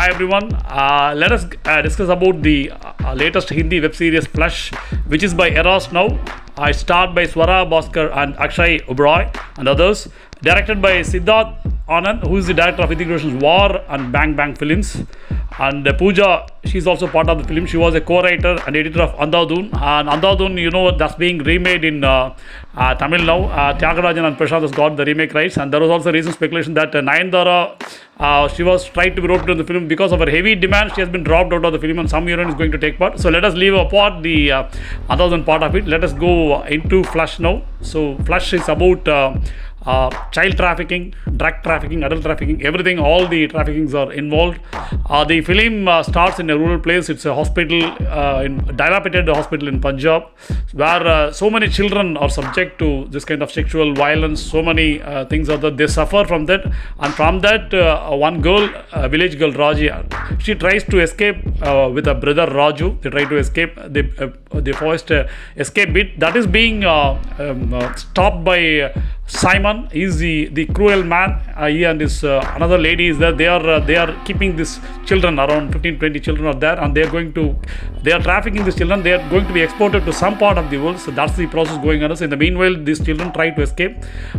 Hi everyone. Uh, let us uh, discuss about the uh, latest Hindi web series Flesh, which is by Eros now. I start by Swara Bhaskar and Akshay Oberoi and others. Directed by Siddharth Anand, who is the director of Hrithik Roshan's War and Bang Bang films. And uh, Pooja, she's also part of the film. She was a co-writer and editor of Andhadhun. And Andhadhun, you know, that's being remade in uh, uh, Tamil now. Uh, Thiagarajan and Prashanth has got the remake rights. And there was also recent speculation that uh, Nayanthara, uh, she was tried to be roped into the film because of her heavy demand. She has been dropped out of the film, and some is going to take part. So let us leave apart the uh, Andhadhun part of it. Let us go into Flesh now. So Flesh is about. Uh, uh, child trafficking, drug trafficking, adult trafficking, everything, all the traffickings are involved. Uh, the film uh, starts in a rural place. It's a hospital, uh, in dilapidated hospital in Punjab, where uh, so many children are subject to this kind of sexual violence. So many uh, things are that they suffer from that, and from that, uh, one girl, village girl Raji, she tries to escape with her brother Raju. They try to escape. They they forced escape bit that is being um, stopped by. Simon is the, the cruel man. Uh, he and his uh, another lady is there. They are uh, they are keeping these children around 15 20 children are there, and they are going to they are trafficking these children. They are going to be exported to some part of the world. So that's the process going on. So in the meanwhile, these children try to escape,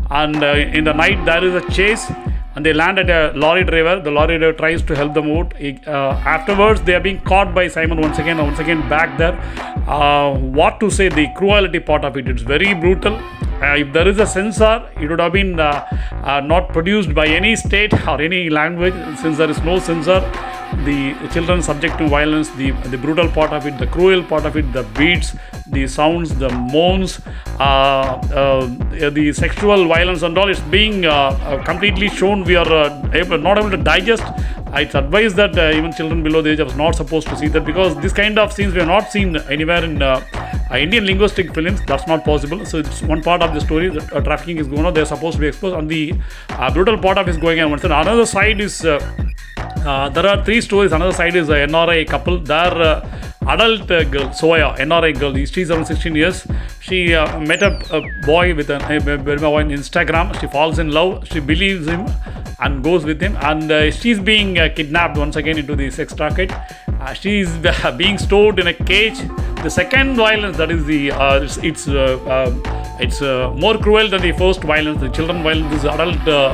and uh, in the night there is a chase. And they land at a lorry driver. The lorry driver tries to help them out. Uh, afterwards, they are being caught by Simon once again. Once again, back there. Uh, what to say? The cruelty part of it. It's very brutal. Uh, if there is a censor, it would have been uh, uh, not produced by any state or any language. Since there is no censor, the children subject to violence, the the brutal part of it, the cruel part of it, the beats, the sounds, the moans, uh, uh, the sexual violence and all is being uh, completely shown. We are able, not able to digest. It's advised that even children below the age of not supposed to see that because this kind of scenes we have not seen anywhere in Indian linguistic films. That's not possible. So it's one part of the story that uh, trafficking is going on. They're supposed to be exposed, and the uh, brutal part of is going on. Side. Another side is. Uh, uh, there are three stories. Another side is a NRI couple. Their uh, adult uh, girl, Soya, NRI girl. She's around 16 years. She uh, met a, a boy with an, a, on Instagram. She falls in love. She believes him and goes with him. And uh, she's being uh, kidnapped once again into the sex racket. Uh, is being stored in a cage. The second violence, that is the, uh, it's, it's uh, uh, it's uh, more cruel than the first violence. The children violence, this adult uh,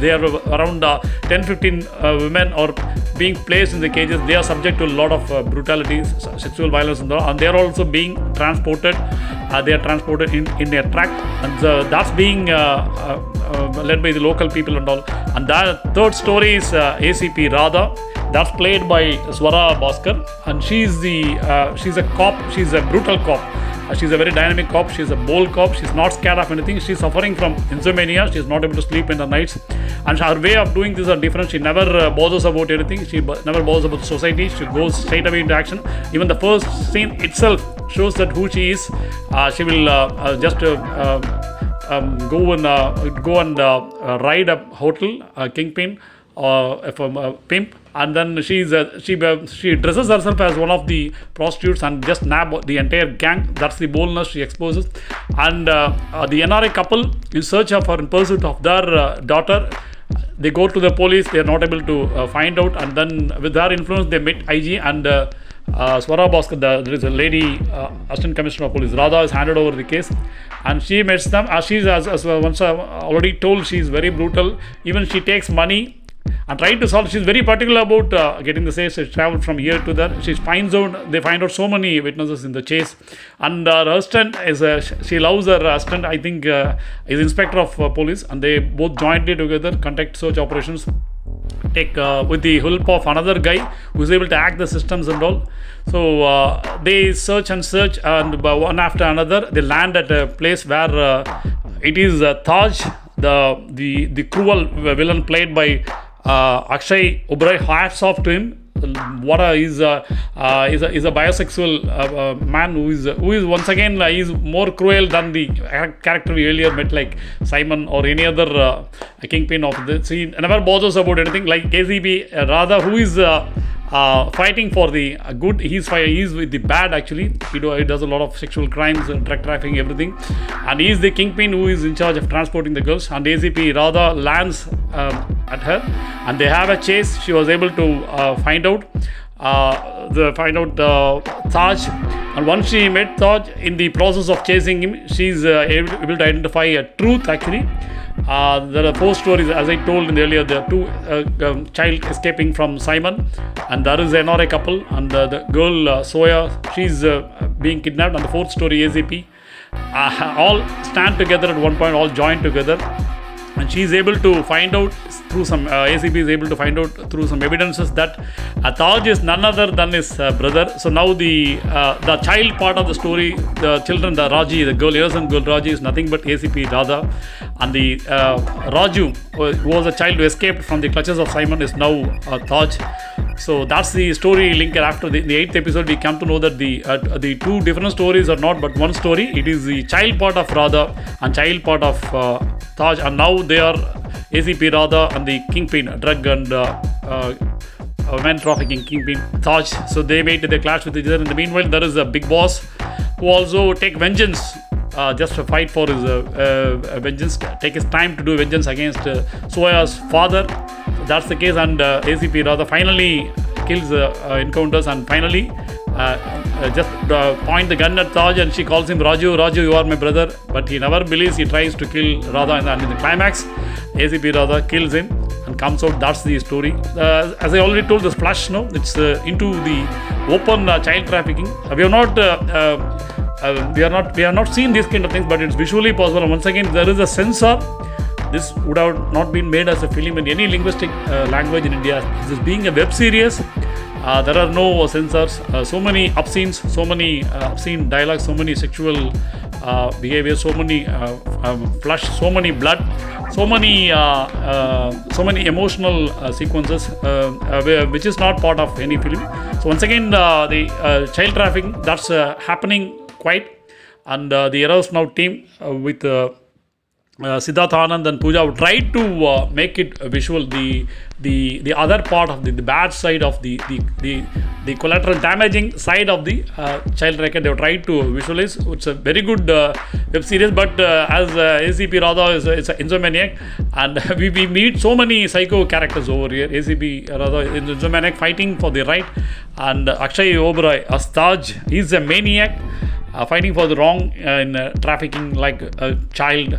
they are around uh, 10 15 uh, women are being placed in the cages. They are subject to a lot of uh, brutality, sexual violence, and, and they are also being transported. Uh, they are transported in, in a truck, and uh, that's being uh, uh, uh, led by the local people and all. And that third story is uh, ACP Radha. That's played by Swara Bhaskar, and she's the uh, she's a cop. She's a brutal cop. Uh, she's a very dynamic cop. She's a bold cop. She's not scared of anything. She's suffering from insomnia. She's not able to sleep in the nights. And her way of doing this are different. She never uh, bothers about anything. She bo- never bothers about society. She goes straight away into action. Even the first scene itself shows that who she is. Uh, she will uh, uh, just uh, um, go and go and ride a hotel, kingpin, uh, a pimp, and then she's uh, she she dresses herself as one of the prostitutes and just nab the entire gang. That's the boldness she exposes, and uh, uh, the NRI couple in search of or in pursuit of their uh, daughter. They go to the police. They are not able to uh, find out, and then with their influence, they meet IG and. Uh, uh, Swara Bhaskar, the, there is a lady, uh, Assistant Commissioner of Police, Radha has handed over the case and she meets them. As she's, as, as once uh, already told, she's very brutal. Even she takes money and trying to solve. She's very particular about uh, getting the chase. She traveled from here to there. She finds out, they find out so many witnesses in the chase. And uh, her husband is, uh, she loves her husband, I think, uh, is inspector of uh, police. And they both jointly together conduct search operations take uh, with the help of another guy who's able to hack the systems and all. So uh, they search and search, and one after another, they land at a place where it is Taj, the the the cruel villain played by uh, Akshay Oberoi. Hats off to him. What a is a uh, is a is a bisexual uh, uh, man who is who is once again uh, is more cruel than the character we earlier met like Simon or any other uh, kingpin of the scene. Never bothers about anything like ACP. Uh, rather, who is uh, uh, fighting for the uh, good. He's he's with the bad actually. He, do, he does a lot of sexual crimes, drug trafficking, everything. And he's the kingpin who is in charge of transporting the girls. And ACP Radha lands um, at her, and they have a chase. She was able to uh, find out uh, the find out uh, Taj, and once she met Taj, in the process of chasing him, she's uh, able to identify a truth actually. Uh, there are four stories, as I told in the earlier. There are two uh, um, child escaping from Simon, and there is an NRI couple, and uh, the girl uh, Soya, she's uh, being kidnapped. And the fourth story, ACP, uh, all stand together at one point, all join together, and she is able to find out through some uh, ACP is able to find out through some evidences that uh, Taj is none other than his uh, brother. So now the uh, the child part of the story, the children, the Raji, the girl, innocent girl Raji is nothing but ACP Radha, and the Raju, who was a child who escaped from the clutches of Simon, is now Taj. So that's the story link. And after the, the eighth episode, we come to know that the uh, the two different stories are not but one story. It is the child part of Radha and child part of uh, Taj, and now they are ACP Radha and the kingpin, drug and uh, uh, uh, man trafficking kingpin Taj. So they made the clash with each other. In the meanwhile, there is a big boss who also take vengeance. Uh, just to fight for his uh, uh, vengeance, take his time to do vengeance against uh, Soya's father. That's the case, and uh, ACP Radha finally kills uh, uh, encounters and finally uh, just uh, point the gun at Taj and she calls him Raju, Raju, you are my brother. But he never believes he tries to kill Radha, and in the climax, ACP Radha kills him and comes out. That's the story. Uh, as I already told, this flash, no, it's uh, into the open uh, child trafficking. We have not. We are not we have not seen these kind of things but it's visually possible and once again there is a sensor this would have not been made as a film in any linguistic language in India. This is being a web series, uh, there are no censors. Uh, so many obscenes, so many uh, obscene dialogues, so many sexual uh, behavior, so many uh, um, flush, so many blood, so many uh, so many emotional sequences, which is not part of any film. So once again, the child trafficking that's happening quite, and the Eros now team with. Uh, Siddharth Anand and Pooja tried to uh, make it visual. The the the other part of the, the bad side of the the, the the collateral damaging side of the uh, child record. They tried to visualize. It's a very good uh, web series, but uh, as uh, ACP Radha is, is an insomniac, and we, we meet so many psycho characters over here. ACP Radha is insomniac fighting for the right, and Akshay Oberoi as Taj, he's a maniac uh, fighting for the wrong uh, in uh, trafficking like a child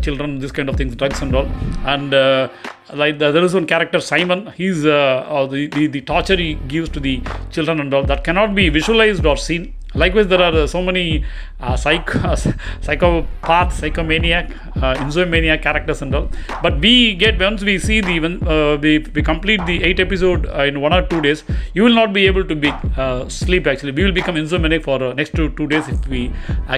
children this kind of things drugs and all. And uh, like the, there is one character simon. He's uh, uh, the, the the torture he gives to the children and all that cannot be visualized or seen. Likewise there are uh, so many uh, psych, uh, psychopath psychomaniac uh, insomniac characters and all. But we get once we see the when uh, we, we complete the eight episode uh, in one or two days you will not be able to be sleep actually. We will become insomniac for next two, two days if we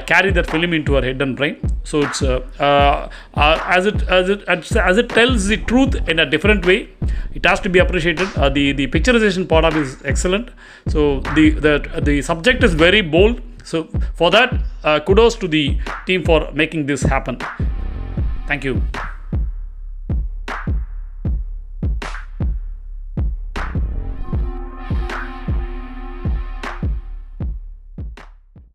carry that film into our head and brain. So it's as it as it as, it tells the truth in a different way it has to be appreciated. The the picturization part of is excellent. So the the the subject is very bold. So for that uh, kudos to the team for making this happen thank you